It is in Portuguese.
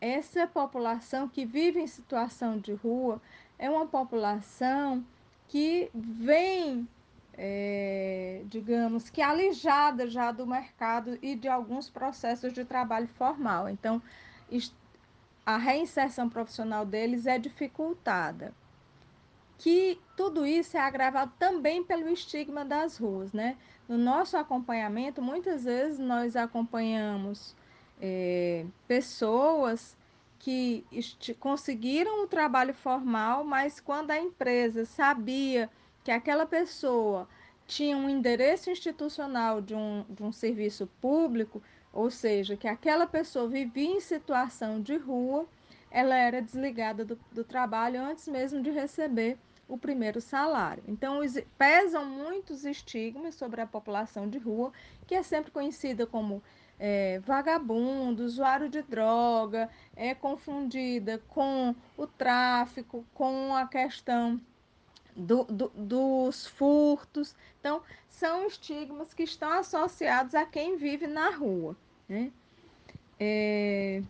essa população que vive em situação de rua é uma população que vem, é, digamos, que alijada já do mercado e de alguns processos de trabalho formal. Então, a reinserção profissional deles é dificultada. Que tudo isso é agravado também pelo estigma das ruas, né? No nosso acompanhamento, muitas vezes nós acompanhamos é, pessoas que conseguiram o trabalho formal, mas quando a empresa sabia que aquela pessoa tinha um endereço institucional de um, de um serviço público, ou seja, que aquela pessoa vivia em situação de rua, ela era desligada do, do trabalho antes mesmo de receber o primeiro salário. Então, pesam muitos estigmas sobre a população de rua, que é sempre conhecida como é, vagabundo, usuário de droga, é confundida com o tráfico, com a questão do, do, dos furtos. Então, são estigmas que estão associados a quem vive na rua. Né? É,